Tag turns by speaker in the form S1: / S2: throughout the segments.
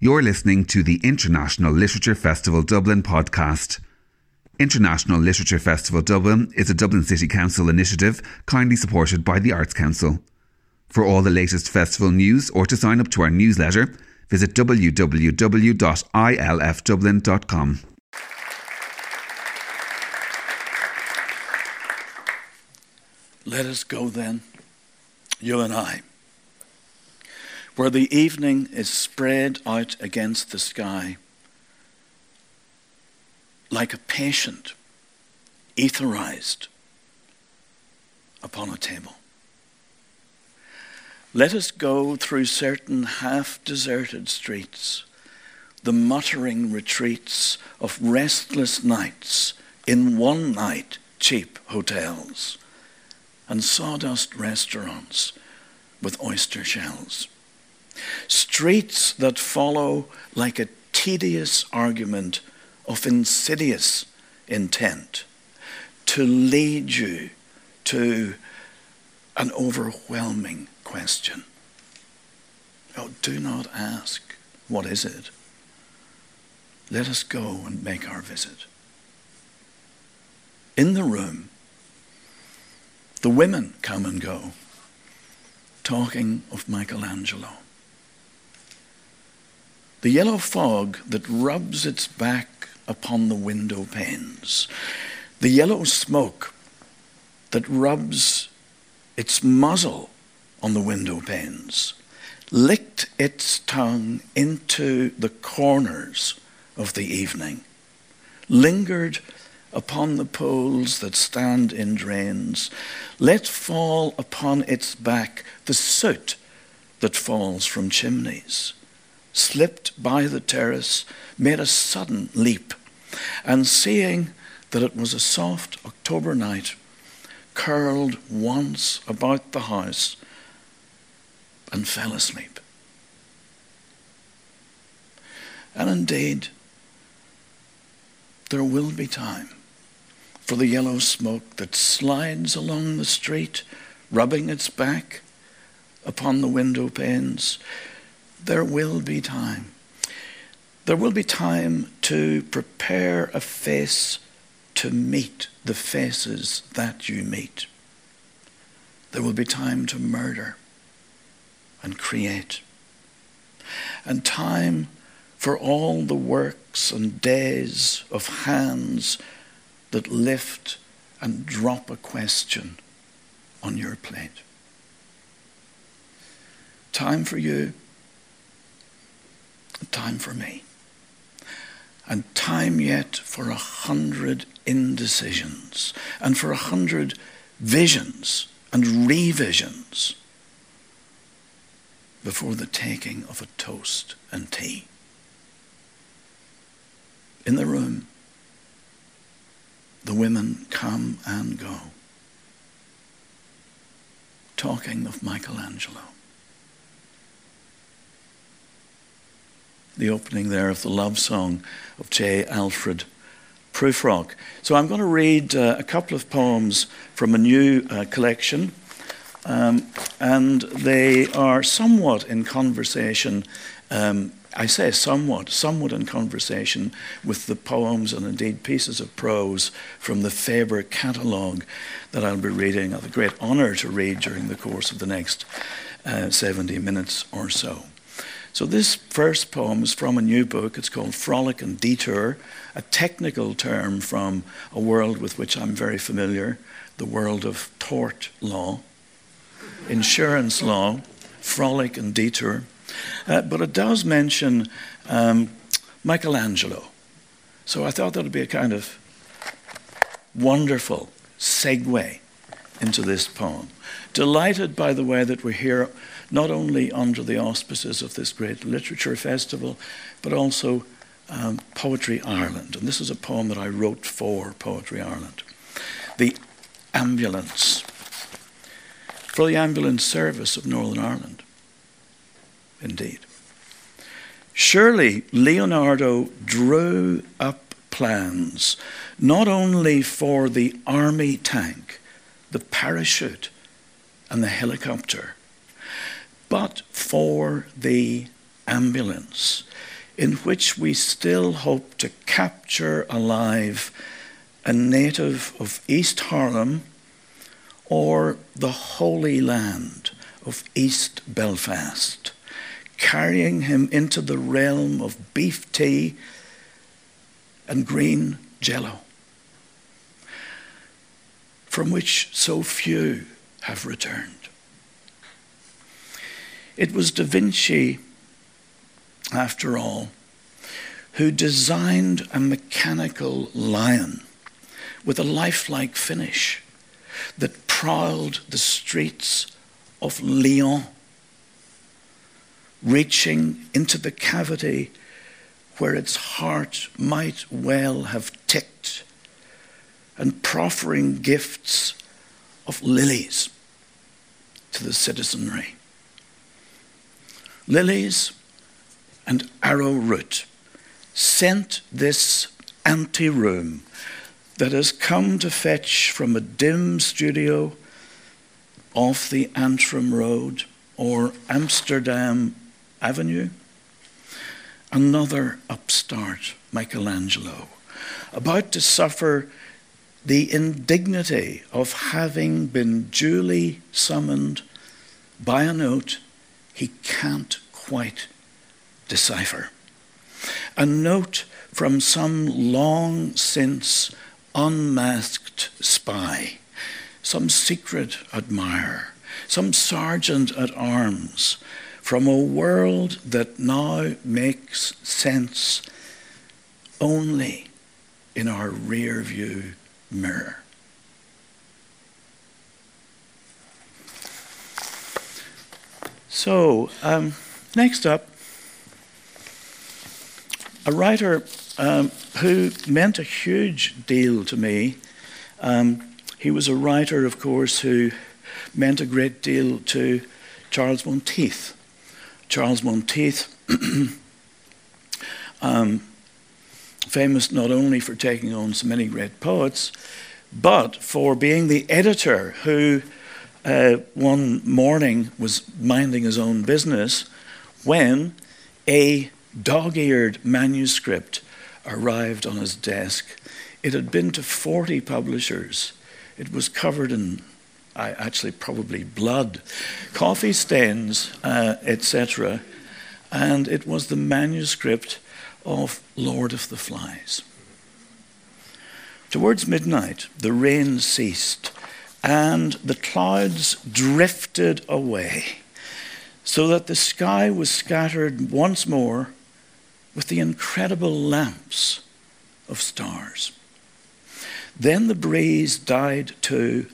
S1: You're listening to the International Literature Festival Dublin podcast. International Literature Festival Dublin is a Dublin City Council initiative kindly supported by the Arts Council. For all the latest festival news or to sign up to our newsletter, visit www.ilfdublin.com.
S2: Let us go then, you and I, where the evening is spread out against the sky like a patient etherized upon a table. Let us go through certain half deserted streets, the muttering retreats of restless nights in one night cheap hotels and sawdust restaurants with oyster shells. Streets that follow like a tedious argument of insidious intent to lead you to an overwhelming question. Oh, do not ask, what is it? Let us go and make our visit. In the room, the women come and go, talking of Michelangelo. The yellow fog that rubs its back upon the window panes, the yellow smoke that rubs its muzzle on the window panes, licked its tongue into the corners of the evening, lingered upon the poles that stand in drains, let fall upon its back the soot that falls from chimneys, slipped by the terrace, made a sudden leap, and seeing that it was a soft October night, curled once about the house and fell asleep. And indeed, there will be time for the yellow smoke that slides along the street, rubbing its back upon the window panes. There will be time. There will be time to prepare a face to meet the faces that you meet. There will be time to murder and create. And time for all the works and days of hands that lift and drop a question on your plate. Time for you, time for me, and time yet for a hundred indecisions and for a hundred visions and revisions before the taking of a toast and tea. In the room, the women come and go, talking of Michelangelo. The opening there of the love song of J. Alfred Prufrock. So I'm going to read uh, a couple of poems from a new uh, collection, um, and they are somewhat in conversation um, I say somewhat, somewhat in conversation with the poems and indeed pieces of prose from the Faber catalogue that I'll be reading. I have a great honour to read during the course of the next uh, 70 minutes or so. So, this first poem is from a new book. It's called Frolic and Detour, a technical term from a world with which I'm very familiar the world of tort law, insurance law, frolic and detour. Uh, but it does mention um, Michelangelo. So I thought that would be a kind of wonderful segue into this poem. Delighted, by the way, that we're here not only under the auspices of this great literature festival, but also um, Poetry Ireland. And this is a poem that I wrote for Poetry Ireland. The Ambulance. For the Ambulance Service of Northern Ireland indeed. Surely Leonardo drew up plans not only for the army tank, the parachute, and the helicopter, but for the ambulance in which we still hope to capture alive a native of East Harlem or the Holy Land of East Belfast, carrying him into the realm of beef tea and green jello, from which so few have returned. It was Da Vinci, after all, who designed a mechanical lion with a lifelike finish that prowled the streets of Lyon, reaching into the cavity where its heart might well have ticked, and proffering gifts of lilies to the citizenry. Lilies and arrowroot scent this empty room that has come to fetch from a dim studio off the Antrim Road or Amsterdam Avenue. Another upstart, Michelangelo, about to suffer the indignity of having been duly summoned by a note he can't quite decipher. A note from some long since unmasked spy, some secret admirer, some sergeant at arms from a world that now makes sense only in our rear view mirror. So, um, next up, a writer um, who meant a huge deal to me. Um, he was a writer, of course, who meant a great deal to Charles Monteith. Charles Monteith, um, famous not only for taking on so many great poets, but for being the editor who uh, one morning was minding his own business when a dog eared manuscript arrived on his desk. It had been to 40 publishers. It was covered in I actually probably blood, coffee stains, uh, etc. And it was the manuscript of Lord of the Flies. Towards midnight, the rain ceased and the clouds drifted away so that the sky was scattered once more with the incredible lamps of stars. Then the breeze died too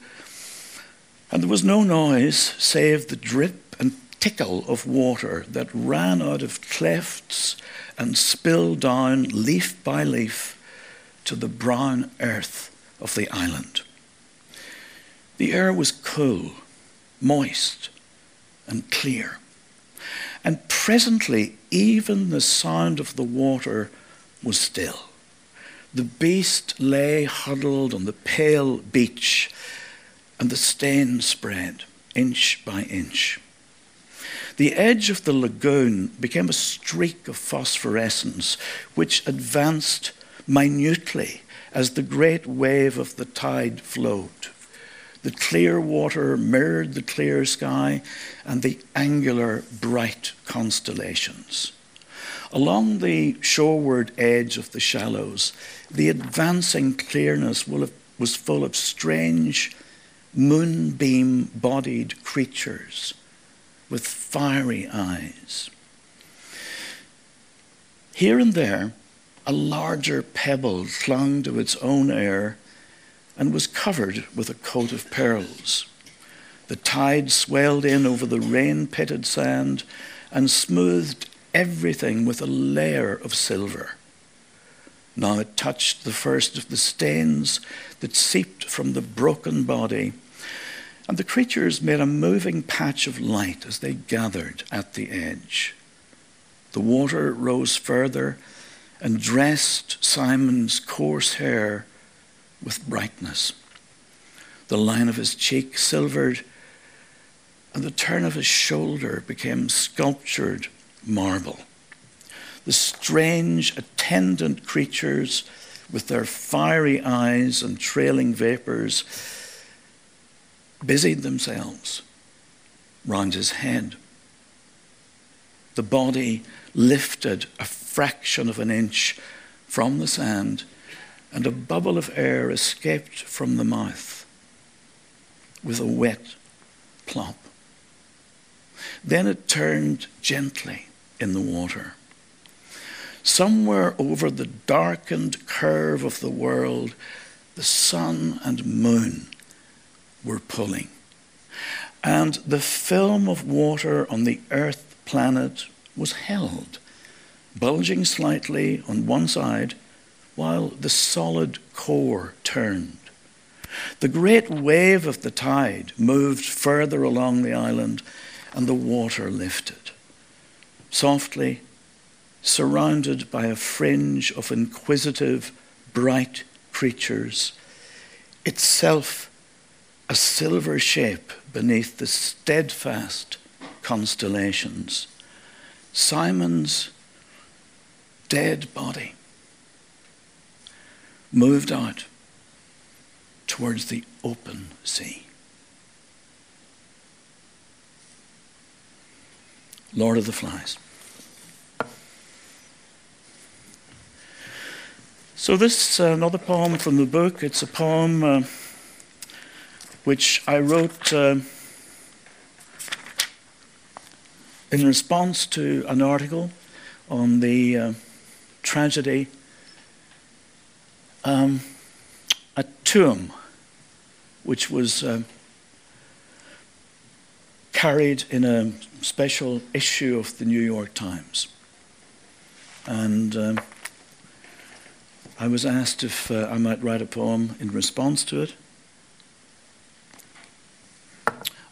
S2: and there was no noise save the drip and tickle of water that ran out of clefts and spilled down leaf by leaf to the brown earth of the island. The air was cool, moist, and clear. And presently, even the sound of the water was still. The beast lay huddled on the pale beach and the stain spread inch by inch. The edge of the lagoon became a streak of phosphorescence which advanced minutely as the great wave of the tide flowed. The clear water mirrored the clear sky and the angular, bright constellations. Along the shoreward edge of the shallows, the advancing clearness was full of strange, moonbeam bodied creatures with fiery eyes. Here and there, a larger pebble clung to its own air and was covered with a coat of pearls. The tide swelled in over the rain pitted sand and smoothed everything with a layer of silver. Now it touched the first of the stains that seeped from the broken body and the creatures made a moving patch of light as they gathered at the edge. The water rose further and dressed Simon's coarse hair with brightness. The line of his cheek silvered, and the turn of his shoulder became sculptured marble. the strange attendant creatures with their fiery eyes and trailing vapours busied themselves round his head. The body lifted a fraction of an inch from the sand, and a bubble of air escaped from the mouth with a wet plop. Then it turned gently in the water. Somewhere over the darkened curve of the world, the sun and moon were pulling. And the film of water on the Earth planet was held, bulging slightly on one side while the solid core turned. The great wave of the tide moved further along the island and the water lifted. Softly, surrounded by a fringe of inquisitive, bright creatures, itself a silver shape beneath the steadfast constellations. Simon's dead body moved out towards the open sea. Lord of the Flies. So, this is another poem from the book. It's a poem uh, which I wrote uh, in response to an article on the uh, tragedy um, at Tuam, which was uh, carried in a special issue of the New York Times. And um, I was asked if uh, I might write a poem in response to it.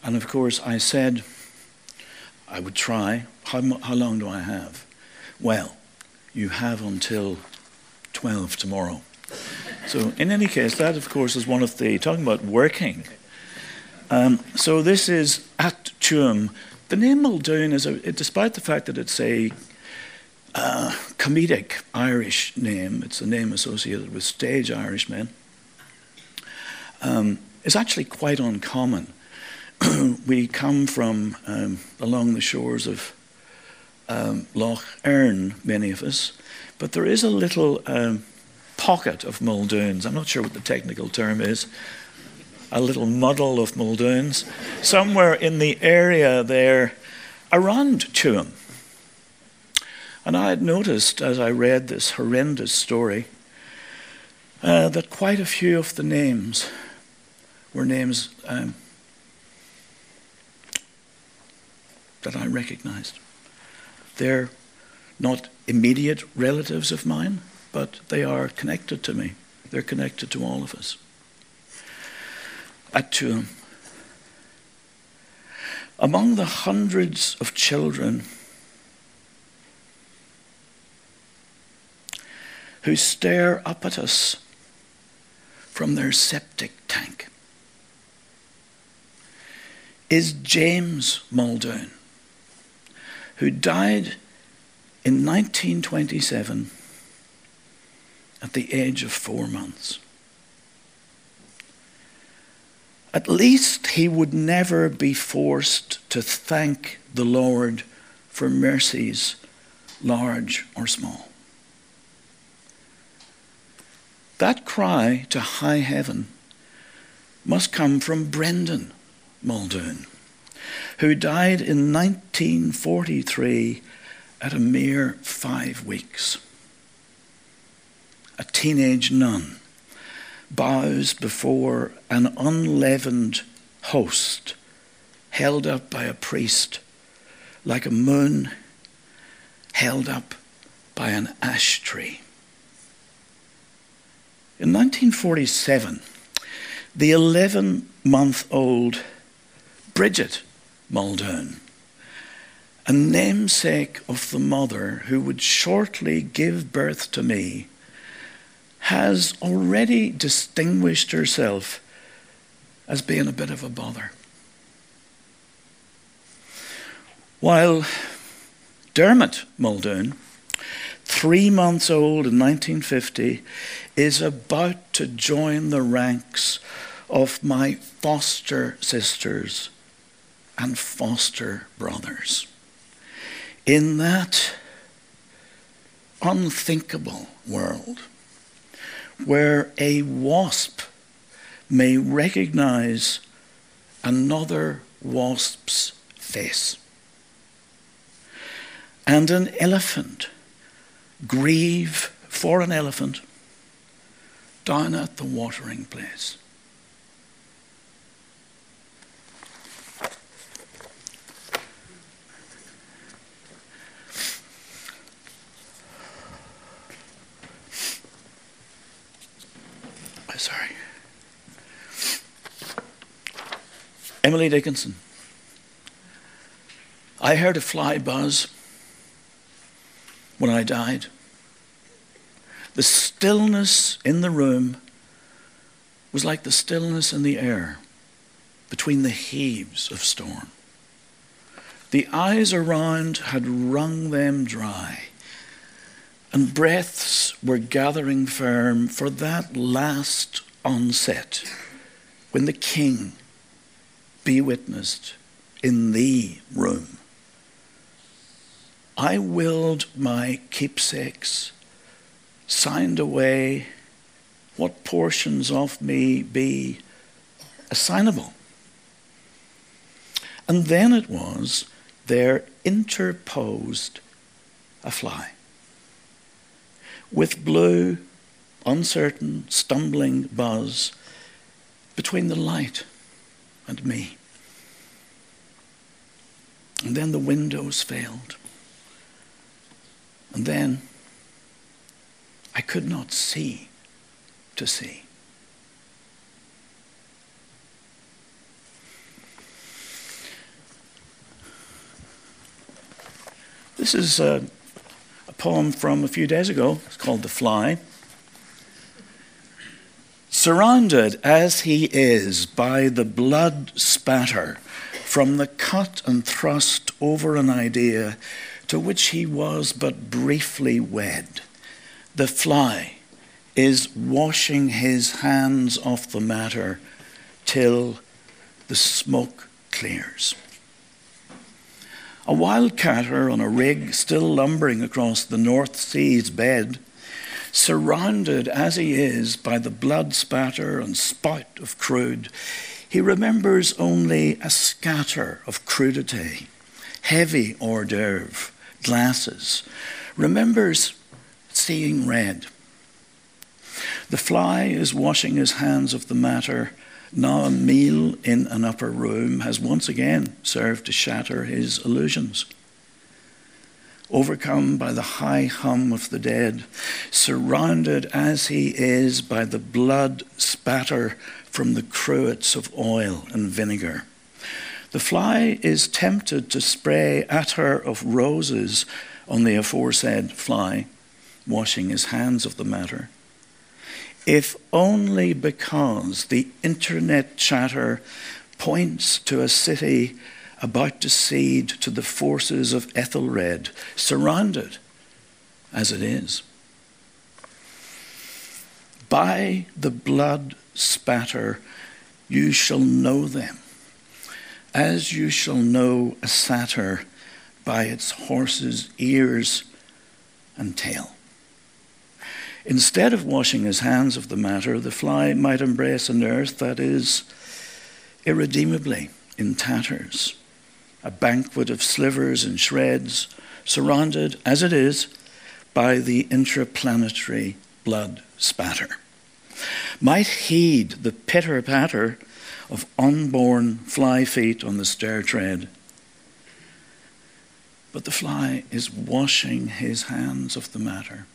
S2: And of course, I said I would try. How, how long do I have? Well, you have until 12 tomorrow. So, in any case, that, of course, is one of the, talking about working. Um, so, this is at Tuam. The name Muldoon is, a, despite the fact that it's a uh, comedic Irish name, it's a name associated with stage Irishmen, um, is actually quite uncommon. we come from um, along the shores of um, Lough Erne, many of us, but there is a little um, pocket of Muldoons. I'm not sure what the technical term is. A little muddle of Muldoons, somewhere in the area there around Tuam. And I had noticed as I read this horrendous story uh, that quite a few of the names were names um, that I recognized. They're not immediate relatives of mine, but they are connected to me. They're connected to all of us. At Tuam. Among the hundreds of children who stare up at us from their septic tank is James Muldoon who died in 1927 at the age of four months. At least he would never be forced to thank the Lord for mercies, large or small. That cry to high heaven must come from Brendan Muldoon who died in 1943 at a mere five weeks. A teenage nun bows before an unleavened host held up by a priest like a moon held up by an ash tree. In 1947, the 11 month old Bridget Muldoon, a namesake of the mother who would shortly give birth to me, has already distinguished herself as being a bit of a bother. While Dermot Muldoon three months old in 1950, is about to join the ranks of my foster sisters and foster brothers. In that unthinkable world where a wasp may recognize another wasp's face and an elephant grieve for an elephant down at the watering place. Emily Dickinson. I heard a fly buzz when I died. The stillness in the room was like the stillness in the air between the heaves of storm. The eyes around had wrung them dry, and breaths were gathering firm for that last onset when the king be witnessed in the room. I willed my keepsakes, signed away what portions of me be assignable. And then it was there interposed a fly. With blue, uncertain, stumbling buzz between the light and me. And then the windows failed. And then I could not see to see. This is a, a, poem from a few days ago. It's called The Fly. Surrounded as he is by the blood spatter from the cut and thrust over an idea to which he was but briefly wed. The fly is washing his hands off the matter till the smoke clears. A wildcatter on a rig still lumbering across the North Sea's bed, surrounded as he is by the blood spatter and spout of crude, he remembers only a scatter of crudité, heavy hors d'oeuvre, glasses, remembers seeing red. The fly is washing his hands of the matter. Now a meal in an upper room has once again served to shatter his illusions. Overcome by the high hum of the dead, surrounded as he is by the blood spatter from the cruets of oil and vinegar. The fly is tempted to spray attar of roses on the aforesaid fly, washing his hands of the matter. If only because the internet chatter points to a city about to cede to the forces of Ethelred, surrounded as it is. By the blood spatter, you shall know them as you shall know a satyr by its horse's ears and tail. Instead of washing his hands of the matter, the fly might embrace an earth that is irredeemably in tatters, a banquet of slivers and shreds, surrounded, as it is, by the intraplanetary blood spatter. Might heed the pitter patter of unborn fly feet on the stair tread. But the fly is washing his hands of the matter.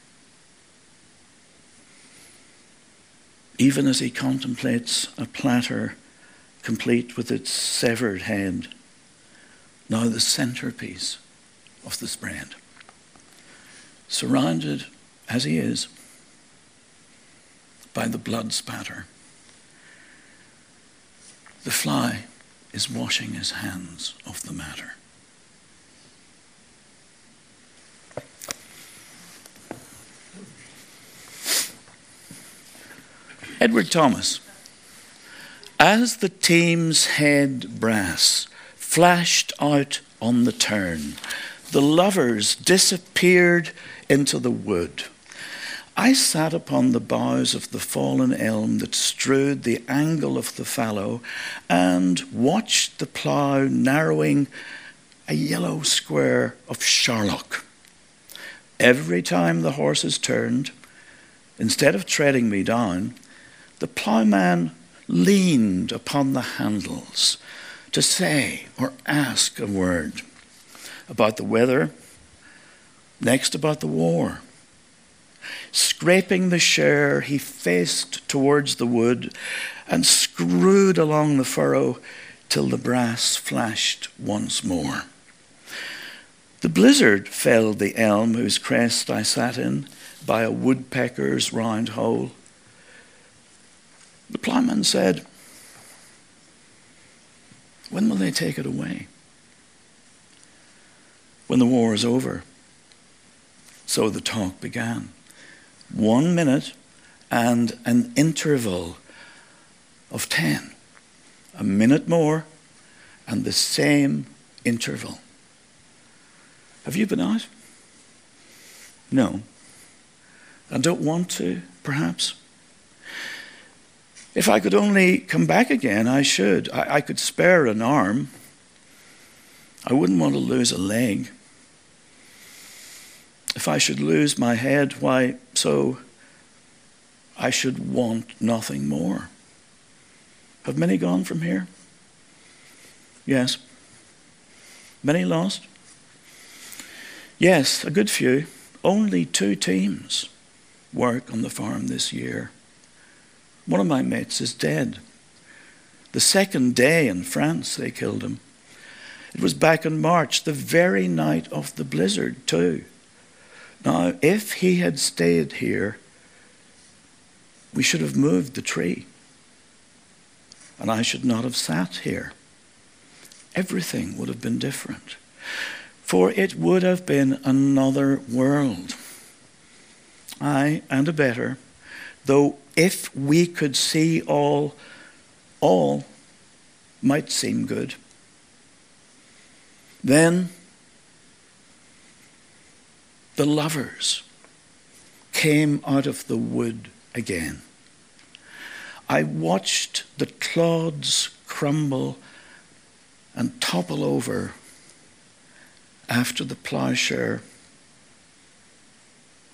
S2: Even as he contemplates a platter complete with its severed head, now the centerpiece of this brand. Surrounded as he is by the blood spatter, the fly is washing his hands of the matter. Edward Thomas, as the Thames head brass flashed out on the turn, the lovers disappeared into the wood. I sat upon the boughs of the fallen elm that strewed the angle of the fallow and watched the plough narrowing a yellow square of charlock. Every time the horses turned, instead of treading me down, the ploughman leaned upon the handles to say or ask a word about the weather, next about the war Scraping the share, he faced towards the wood and screwed along the furrow till the brass flashed once more. The blizzard felled the elm whose crest I sat in by a woodpecker's round hole. The ploughman said, When will they take it away? When the war is over. So the talk began one minute and an interval of 10. A minute more and the same interval. Have you been out? No. I don't want to, perhaps. If I could only come back again, I should. I, I could spare an arm. I wouldn't want to lose a leg. If I should lose my head, why, so I should want nothing more. Have many gone from here? Yes. Many lost? Yes, a good few. Only two teams work on the farm this year. One of my mates is dead. The second day in France, they killed him. It was back in March, the very night of the blizzard, too. Now, if he had stayed here, we should have moved the tree. And I should not have sat here. Everything would have been different. For it would have been another world. Aye, and a better. Though if we could see all, all might seem good. Then the lovers came out of the wood again. I watched the clods crumble and topple over after the plowshare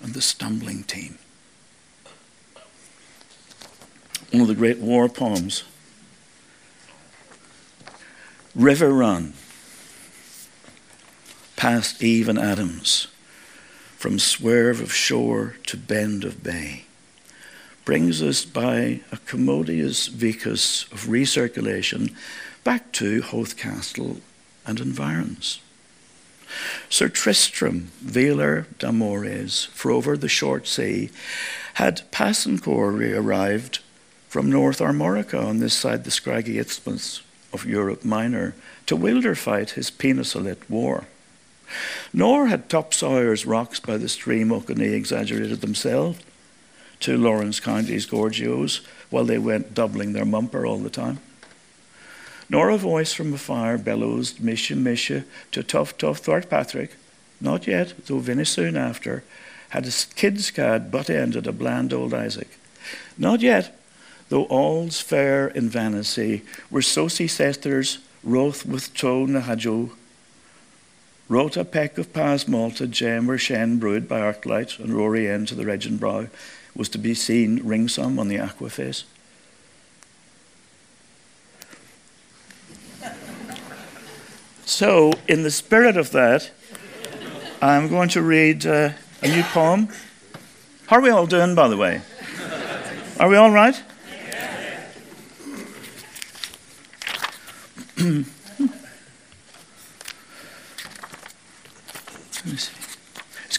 S2: and the stumbling team. One of the great war poems River Run, past Eve and Adams from swerve of shore to bend of bay, brings us by a commodious vicus of recirculation back to Howth Castle and environs. Sir Tristram, Valour d'Amores, for over the short sea, had Passencore arrived from North Armorica on this side the scraggy isthmus of Europe Minor to wilder fight his Peninsula war. Nor had Topsawyer's rocks by the stream Oconee exaggerated themselves to Laurens County's Gorgios while they went doubling their mumper all the time. Nor a voice from afar bellows Misha Misha to Tough Tough Thort Patrick, not yet, though very soon after, had a kid's cad butt ended a bland old Isaac. Not yet, though all's fair in vanity, were Sosie Sesters, Roth with Toe Nahajo, wrote a peck of Pas Malta, gem or shen brewed by Arclight and Rory End to the Regent Brow was to be seen ringsome on the aqua face. So, in the spirit of that, I'm going to read uh, a new poem. How are we all doing, by the way? Are we all right?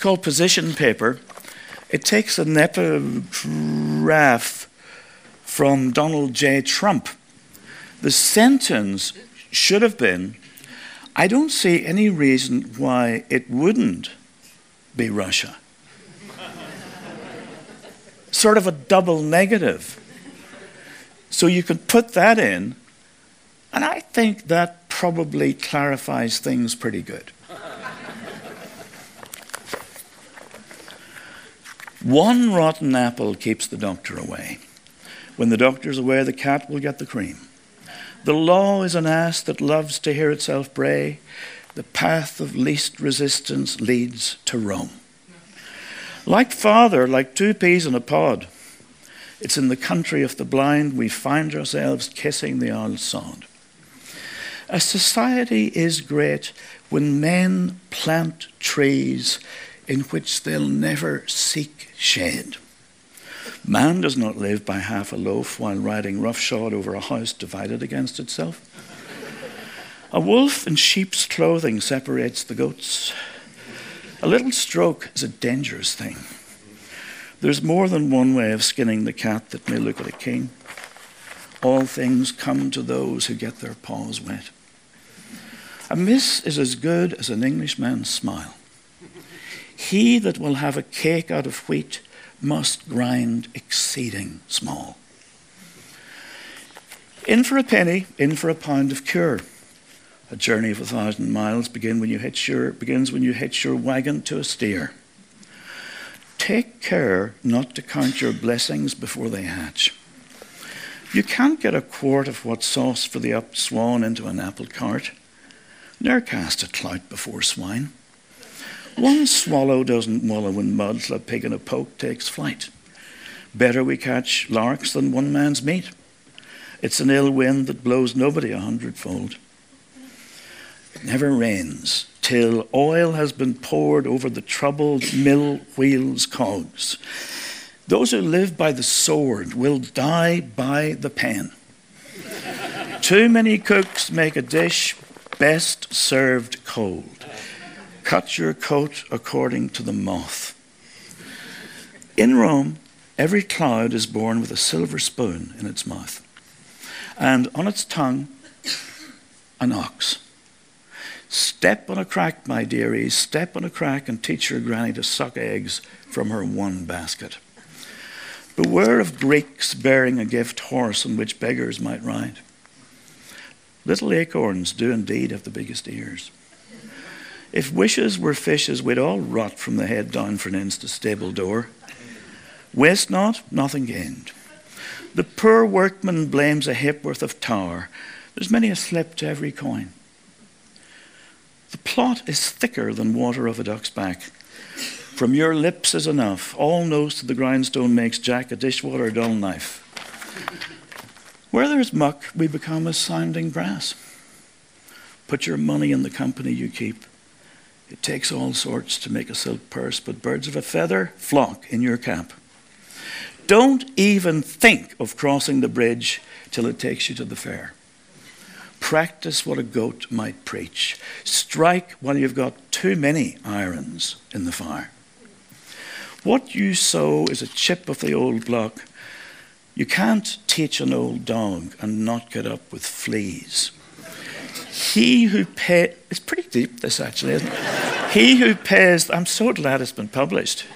S2: Called position paper. It takes an epigraph from Donald J. Trump. The sentence should have been I don't see any reason why it wouldn't be Russia. sort of a double negative. So you can put that in, and I think that probably clarifies things pretty good. One rotten apple keeps the doctor away. When the doctor's away, the cat will get the cream. The law is an ass that loves to hear itself bray. The path of least resistance leads to Rome. Like father, like two peas in a pod, it's in the country of the blind we find ourselves kissing the old sod. A society is great when men plant trees in which they'll never seek shade. Man does not live by half a loaf while riding roughshod over a house divided against itself. A wolf in sheep's clothing separates the goats. A little stroke is a dangerous thing. There's more than one way of skinning the cat that may look at a king. All things come to those who get their paws wet. A miss is as good as an Englishman's smile. He that will have a cake out of wheat must grind exceeding small. In for a penny, in for a pound of cure. A journey of a thousand miles begin when you hitch your, begins when you hitch your wagon to a steer. Take care not to count your blessings before they hatch. You can't get a quart of what sauce for the up swan into an apple cart. Ne'er cast a clout before swine. One swallow doesn't wallow in mud a pig in a poke takes flight. Better we catch larks than one man's meat. It's an ill wind that blows nobody a hundredfold. It never rains till oil has been poured over the troubled mill wheel's cogs. Those who live by the sword will die by the pen. Too many cooks make a dish best served cold. Cut your coat according to the moth. In Rome, every cloud is born with a silver spoon in its mouth, and on its tongue, an ox. Step on a crack, my dearies, step on a crack and teach your granny to suck eggs from her one basket. Beware of Greeks bearing a gift horse on which beggars might ride. Little acorns do indeed have the biggest ears. If wishes were fishes, we'd all rot from the head down for an to stable door. Waste not, nothing gained. The poor workman blames a hipworth of tower. There's many a slip to every coin. The plot is thicker than water of a duck's back. From your lips is enough. All nose to the grindstone makes Jack a dishwater dull knife. Where there's muck, we become as sounding brass. Put your money in the company you keep. It takes all sorts to make a silk purse, but birds of a feather flock in your cap. Don't even think of crossing the bridge till it takes you to the fair. Practice what a goat might preach. Strike while you've got too many irons in the fire. What you sow is a chip of the old block. You can't teach an old dog and not get up with fleas. He who pays, it's pretty deep, this actually, isn't it? he who pays, I'm so glad it's been published.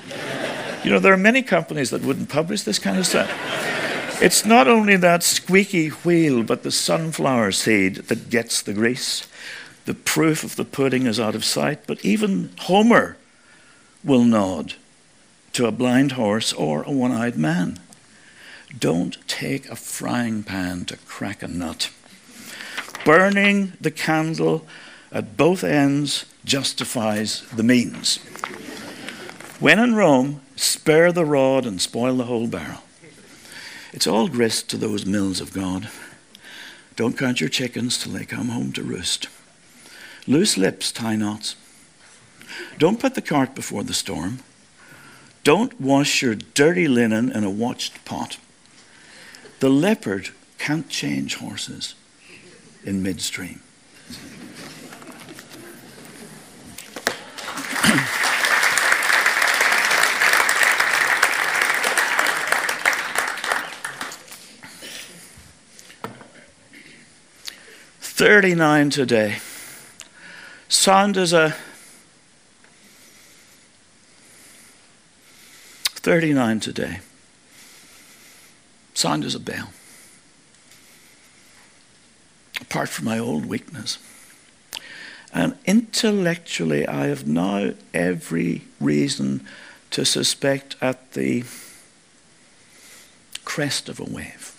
S2: You know, there are many companies that wouldn't publish this kind of stuff. It's not only that squeaky wheel, but the sunflower seed that gets the grease. The proof of the pudding is out of sight, but even Homer will nod to a blind horse or a one eyed man. Don't take a frying pan to crack a nut burning the candle at both ends justifies the means. When in Rome, spare the rod and spoil the whole barrel. It's all grist to those mills of God. Don't count your chickens till they come home to roost. Loose lips tie knots. Don't put the cart before the storm. Don't wash your dirty linen in a watched pot. The leopard can't change horses in midstream. Thirty-nine today. Sound a uh, thirty-nine today. Sound a bell. Apart from my old weakness. And intellectually, I have now every reason to suspect at the crest of a wave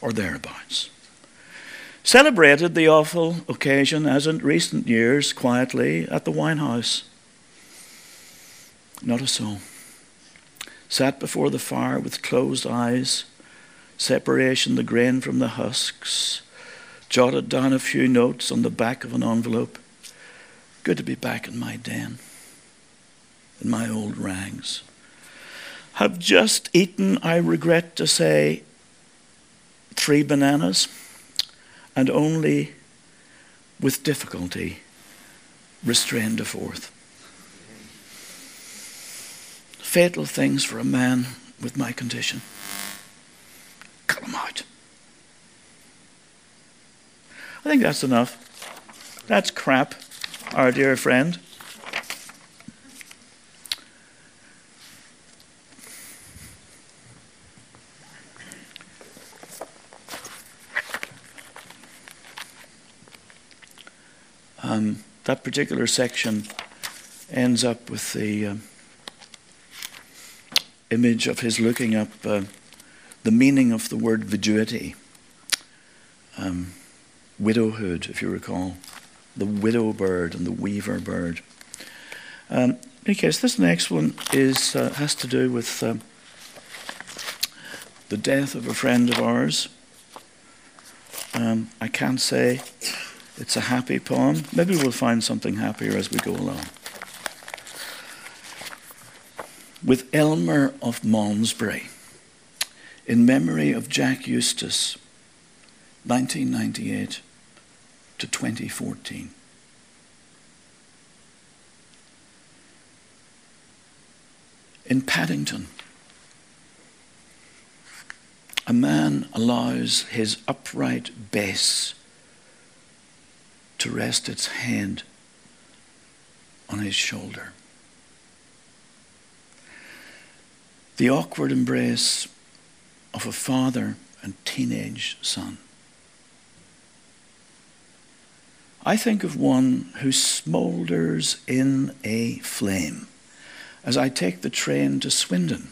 S2: or thereabouts. Celebrated the awful occasion, as in recent years, quietly at the wine house. Not a soul. Sat before the fire with closed eyes, separation the grain from the husks, jotted down a few notes on the back of an envelope. Good to be back in my den, in my old rags. Have just eaten, I regret to say, three bananas and only with difficulty restrained a fourth. Fatal things for a man with my condition. Cut him out. I think that's enough. That's crap, our dear friend. Um, that particular section ends up with the uh, image of his looking up uh, the meaning of the word viduity. Um, widowhood, if you recall, the widow bird and the weaver bird. Um, in any case, this next one is, uh, has to do with uh, the death of a friend of ours. Um, I can't say it's a happy poem. Maybe we'll find something happier as we go along. With Elmer of Malmesbury, in memory of Jack Eustace, 1998 to 2014. In Paddington, a man allows his upright bass to rest its hand on his shoulder. The awkward embrace of a father and teenage son. I think of one who smoulders in a flame as I take the train to Swindon.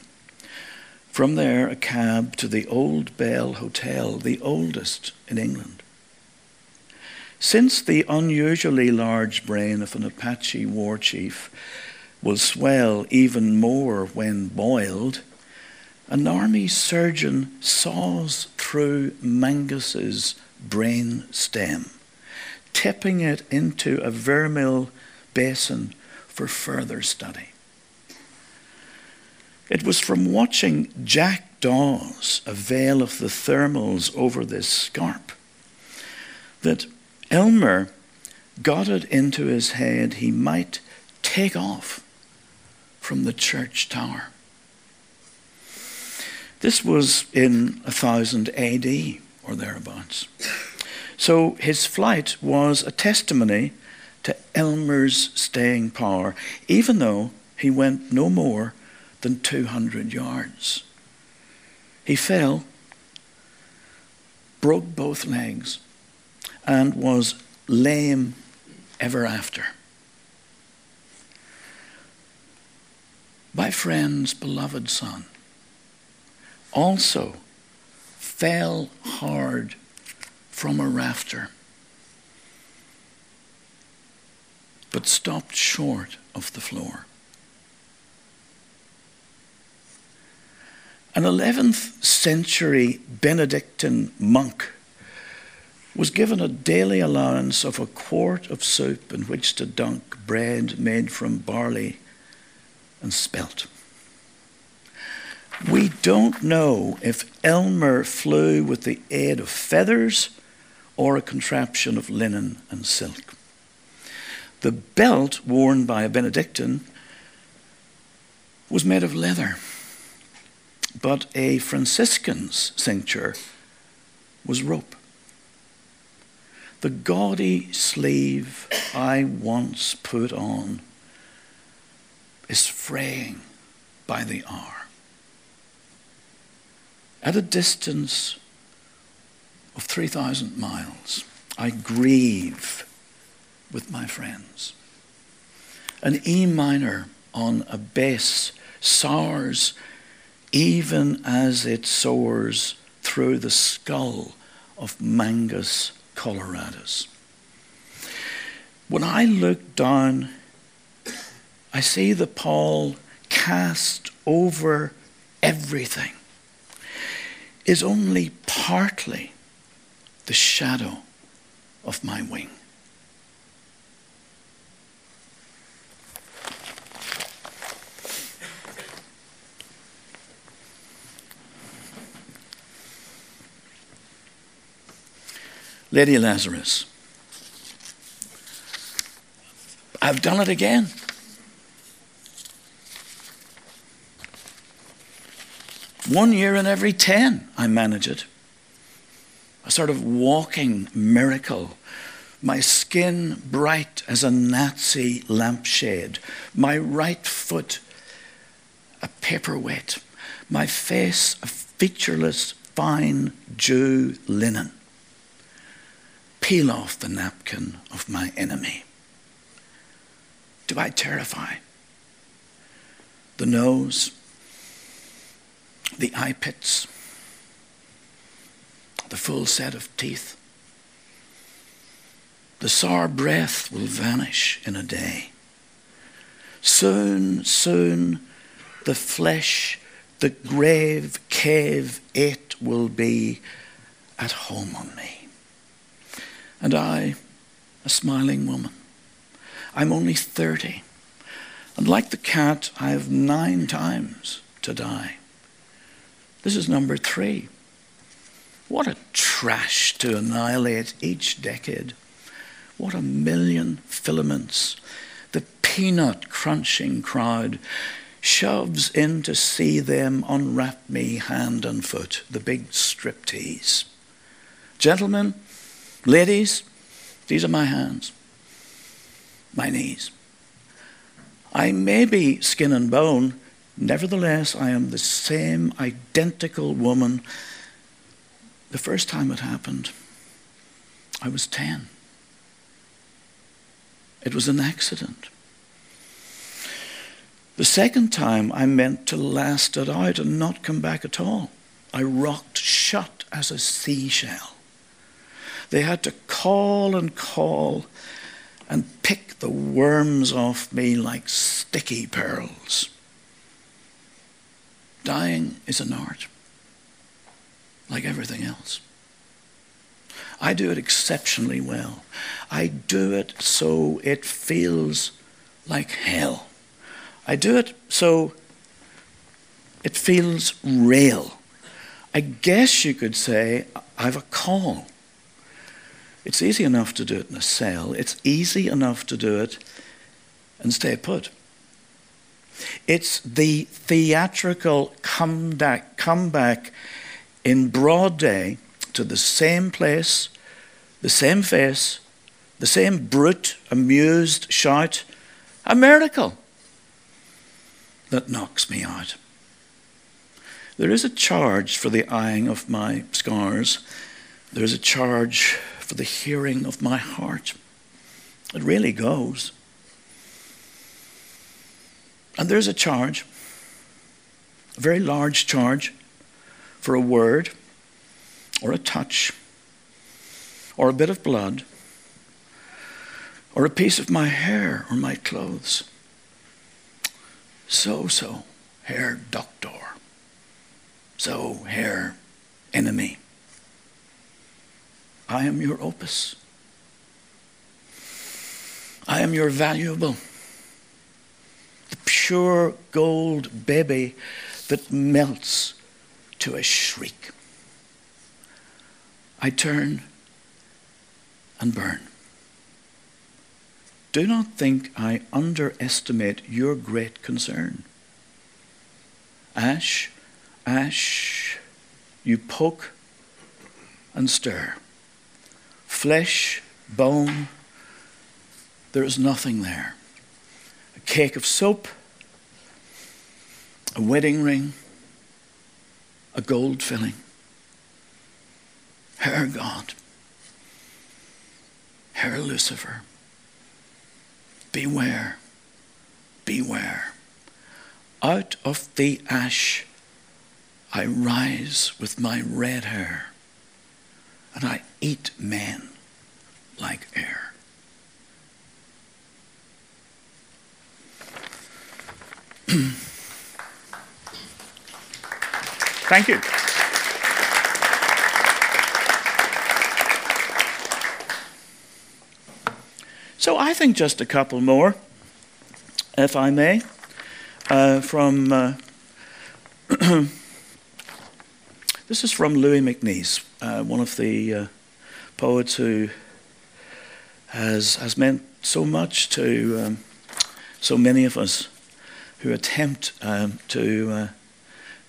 S2: From there, a cab to the Old Bell Hotel, the oldest in England. Since the unusually large brain of an Apache war chief will swell even more when boiled, an army surgeon saws through Mangas's brain stem, tipping it into a vermeil basin for further study. It was from watching jackdaws avail of the thermals over this scarp that Elmer got it into his head he might take off from the church tower. This was in 1000 AD or thereabouts. So his flight was a testimony to Elmer's staying power, even though he went no more than 200 yards. He fell, broke both legs, and was lame ever after. My friend's beloved son also fell hard from a rafter, but stopped short of the floor. An 11th century Benedictine monk was given a daily allowance of a quart of soup in which to dunk bread made from barley and spelt. We don't know if Elmer flew with the aid of feathers or a contraption of linen and silk. The belt worn by a Benedictine was made of leather, but a Franciscan's cincture was rope. The gaudy sleeve I once put on is fraying by the hour. At a distance, of 3,000 miles, I grieve with my friends. An E minor on a bass soars even as it soars through the skull of Mangas Coloradas. When I look down, I see the pall cast over everything is only partly the shadow of my wing. Lady Lazarus. I've done it again. One year in every 10, I manage it. A sort of walking miracle. My skin bright as a Nazi lampshade. My right foot a paperweight. My face a featureless, fine Jew linen. Peel off the napkin of my enemy. Do I terrify? The nose, the eye pits, the full set of teeth. The sour breath will vanish in a day. Soon, soon, the flesh, the grave cave, it will be at home on me. And I, a smiling woman, I'm only 30. And like the cat, I have nine times to die. This is number three. What a trash to annihilate each decade. What a million filaments. The peanut crunching crowd shoves in to see them unwrap me hand and foot, the big striptease. Gentlemen, ladies, these are my hands, my knees. I may be skin and bone, Nevertheless, I am the same identical woman. The first time it happened, I was 10. It was an accident. The second time, I meant to last it out and not come back at all. I rocked shut as a seashell. They had to call and call and pick the worms off me like sticky pearls. Dying is an art, like everything else. I do it exceptionally well. I do it so it feels like hell. I do it so it feels real. I guess you could say I've a call. It's easy enough to do it in a cell, it's easy enough to do it and stay put. It's the theatrical comeback, comeback in broad day to the same place, the same face, the same brute, amused shout, a miracle that knocks me out. There is a charge for the eyeing of my scars. There is a charge for the hearing of my heart. It really goes. And there's a charge, a very large charge, for a word or a touch or a bit of blood or a piece of my hair or my clothes. So, so, Herr Doctor. So, Herr Enemy. I am your opus. I am your valuable pure gold baby that melts to a shriek. I turn and burn. Do not think I underestimate your great concern. Ash, ash, you poke and stir. Flesh, bone, there is nothing there. A cake of soap, a wedding ring, a gold filling. Herr God, Herr Lucifer, beware, beware. Out of the ash I rise with my red hair, and I eat men like air. Thank you. So I think just a couple more, if I may, uh, from. Uh, this is from Louis MacNeice, uh, one of the uh, poets who has has meant so much to um, so many of us who attempt um, to uh,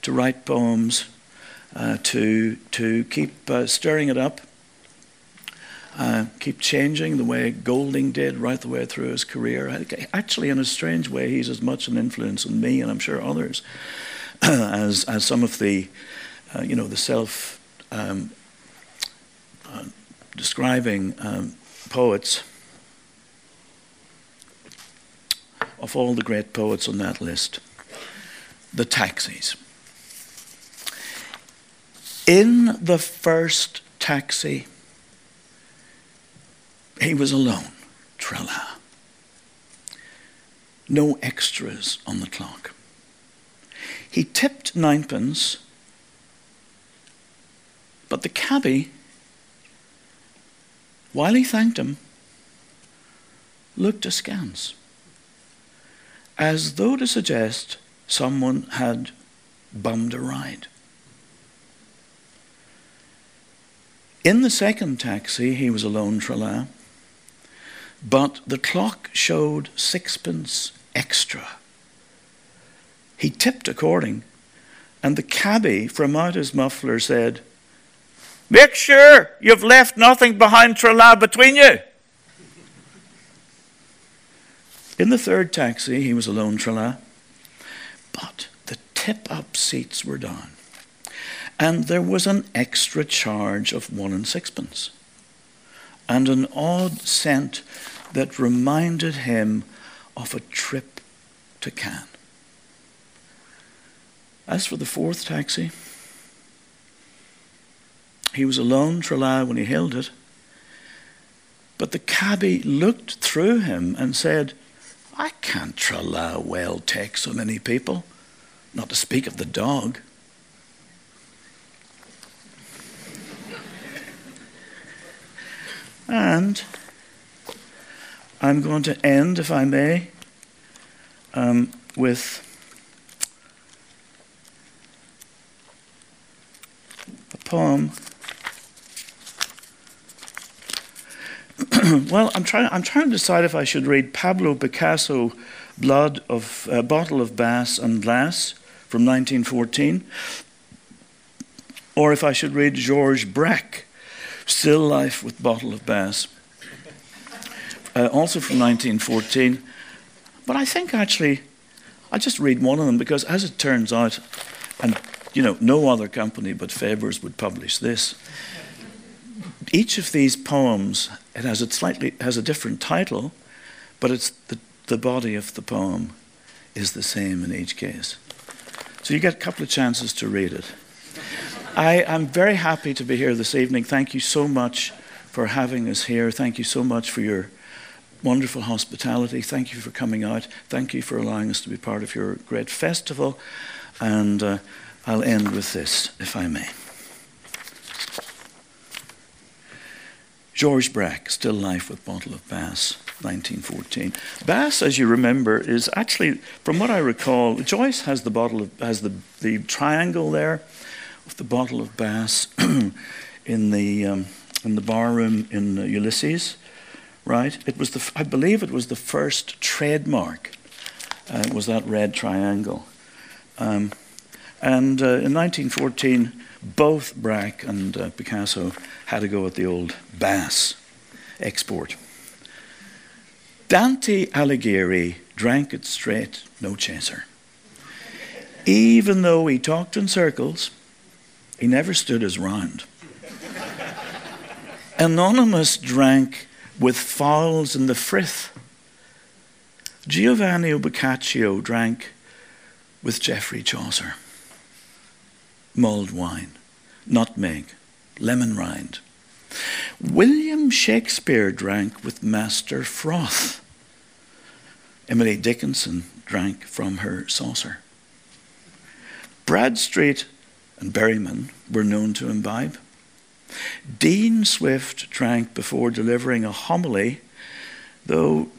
S2: to write poems, uh, to to keep stirring it up uh, keep changing the way Golding did right the way through his career. Actually, in a strange way, he's as much an influence on me, and I'm sure others, as as some of the, uh, you know, the self um, uh, describing um, poets of all the great poets on that list. The taxis. In the first taxi he was alone, tra-la. No extras on the clock. He tipped ninepence, but the cabby, while he thanked him, looked askance, as though to suggest someone had bummed a ride. In the second taxi, he was alone, tra-la. But the clock showed sixpence extra. He tipped according, and the cabby from out his muffler said, Make sure you've left nothing behind tra-la between you. In the third taxi, he was alone, tra-la, but the tip up seats were down, and there was an extra charge of one and sixpence and an odd scent that reminded him of a trip to Cannes. As for the fourth taxi, he was alone, tra-la, when he hailed it. But the cabby looked through him and said, I can't tra-la well take so many people, not to speak of the dog. And I'm going to end, if I may, um, with a poem. well, I'm trying, I'm trying to decide if I should read Pablo Picasso, Blood of uh, Bottle of Bass and Glass from 1914, or if I should read Georges Braque, Still Life with Bottle of Bass, uh, also from 1914. But I think actually, I'll just read one of them because, as it turns out, and you know, no other company but Faber's would publish this. Each of these poems, it has a slightly has a different title, but it's the, the body of the poem is the same in each case. So you get a couple of chances to read it. I am very happy to be here this evening. Thank you so much for having us here. Thank you so much for your wonderful hospitality. Thank you for coming out. Thank you for allowing us to be part of your great festival. And uh, I'll end with this, if I may. George Braque, Still Life with Bottle of Bass, 1914. Bass, as you remember, is actually, from what I recall, Joyce has the bottle of, has the, the triangle there of the bottle of Bass in the um, in the bar room in uh, Ulysses, right? It was the I believe it was the first trademark. Uh, was that red triangle, um, and uh, in 1914, both Braque and uh, Picasso had to go with the old Bass export. Dante Alighieri drank it straight, no chaser. Even though he talked in circles he never stood his round. Anonymous drank with fowls in the frith. Giovanni Boccaccio drank with Geoffrey Chaucer. Mulled wine, nutmeg, lemon rind. William Shakespeare drank with Master Froth. Emily Dickinson drank from her saucer. Bradstreet and Berryman were known to imbibe. Dean Swift drank before delivering a homily, though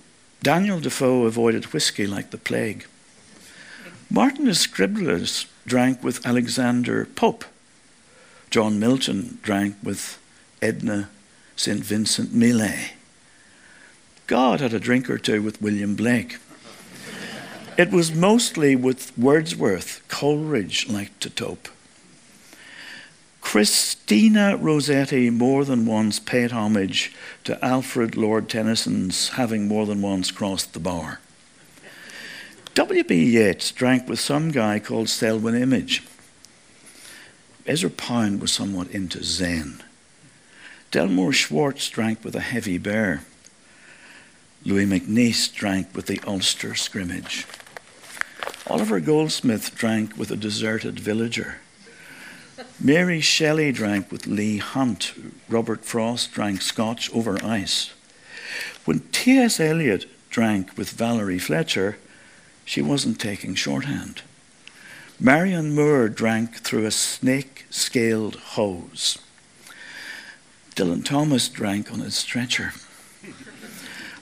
S2: Daniel Defoe avoided whisky like the plague. Martinus Scriblerus drank with Alexander Pope. John Milton drank with Edna St. Vincent Millay. God had a drink or two with William Blake. It was mostly with Wordsworth, Coleridge liked to tope. Christina Rossetti more than once paid homage to Alfred Lord Tennyson's having more than once crossed the bar. W.B. Yeats drank with some guy called Selwyn Image. Ezra Pound was somewhat into Zen. Delmore Schwartz drank with a heavy bear. Louis MacNeice drank with the Ulster scrimmage. Oliver Goldsmith drank with a deserted villager. Mary Shelley drank with Leigh Hunt. Robert Frost drank scotch over ice. When T.S. Eliot drank with Valerie Fletcher, she wasn't taking shorthand. Marianne Moore drank through a snake scaled hose. Dylan Thomas drank on his stretcher.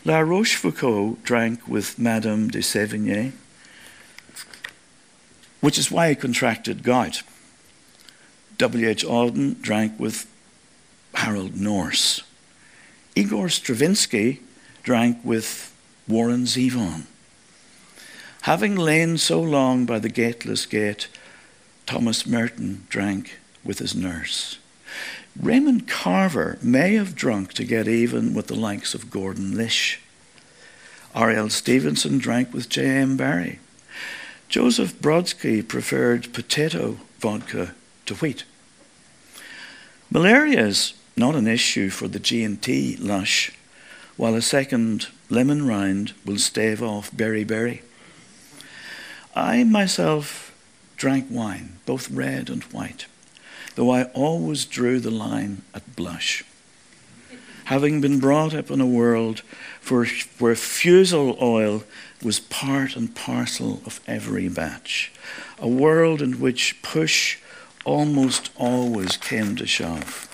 S2: La Rochefoucauld drank with Madame de Sévigné which is why he contracted gout. W.H. Auden drank with Harold Norse. Igor Stravinsky drank with Warren Zevon. Having lain so long by the gateless gate, Thomas Merton drank with his nurse. Raymond Carver may have drunk to get even with the likes of Gordon Lish. R.L. Stevenson drank with J.M. Barrie. Joseph Brodsky preferred potato vodka to wheat. Malaria is not an issue for the G&T lush, while a second lemon rind will stave off beriberi. I myself drank wine, both red and white, though I always drew the line at blush. Having been brought up in a world for, where fusel oil was part and parcel of every batch. A world in which push almost always came to shove.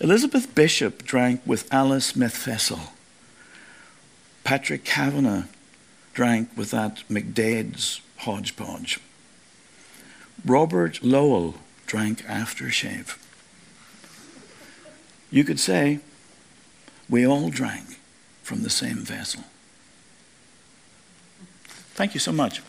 S2: Elizabeth Bishop drank with Alice Smith Patrick Kavanagh drank with that McDade's hodgepodge. Robert Lowell drank aftershave. You could say we all drank from the same vessel. Thank you so much.